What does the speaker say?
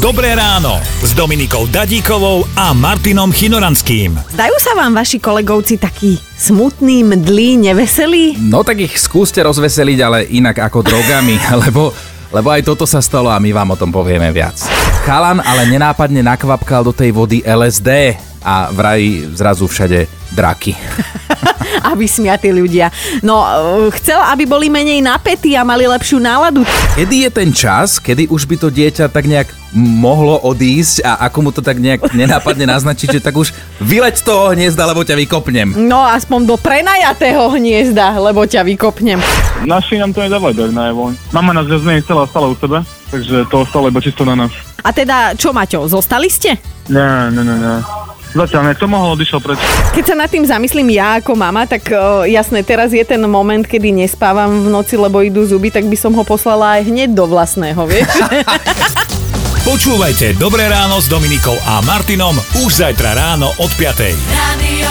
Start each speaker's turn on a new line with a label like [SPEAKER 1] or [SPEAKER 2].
[SPEAKER 1] Dobré ráno s Dominikou Dadíkovou a Martinom Chinoranským.
[SPEAKER 2] Zdajú sa vám vaši kolegovci takí smutní, mdlí, neveselí?
[SPEAKER 3] No tak ich skúste rozveseliť, ale inak ako drogami, lebo, lebo aj toto sa stalo a my vám o tom povieme viac. Chalan ale nenápadne nakvapkal do tej vody LSD a vraj zrazu všade draky.
[SPEAKER 2] A vysmiatí ľudia. No, eh, chcel, aby boli menej napätí a mali lepšiu náladu.
[SPEAKER 3] Kedy je ten čas, kedy už by to dieťa tak nejak mohlo odísť a ako mu to tak nejak nenápadne naznačiť, že tak už vyleď z toho hniezda, lebo ťa vykopnem.
[SPEAKER 2] No, aspoň do prenajatého hniezda, lebo ťa vykopnem.
[SPEAKER 4] Naši nám to nedávajú tak najavo. Mama nás viac chcela stále u sebe, takže to ostalo iba čisto na nás.
[SPEAKER 2] A teda, čo Maťo, zostali ste?
[SPEAKER 4] Nie, nie, nie, nie. Zatiaľ nie, kto mohol, odišiel preč.
[SPEAKER 2] Keď sa nad tým zamyslím ja ako mama, tak o, jasné, teraz je ten moment, kedy nespávam v noci, lebo idú zuby, tak by som ho poslala aj hneď do vlastného, vieš?
[SPEAKER 1] Počúvajte Dobré ráno s Dominikou a Martinom už zajtra ráno od 5.
[SPEAKER 5] Radio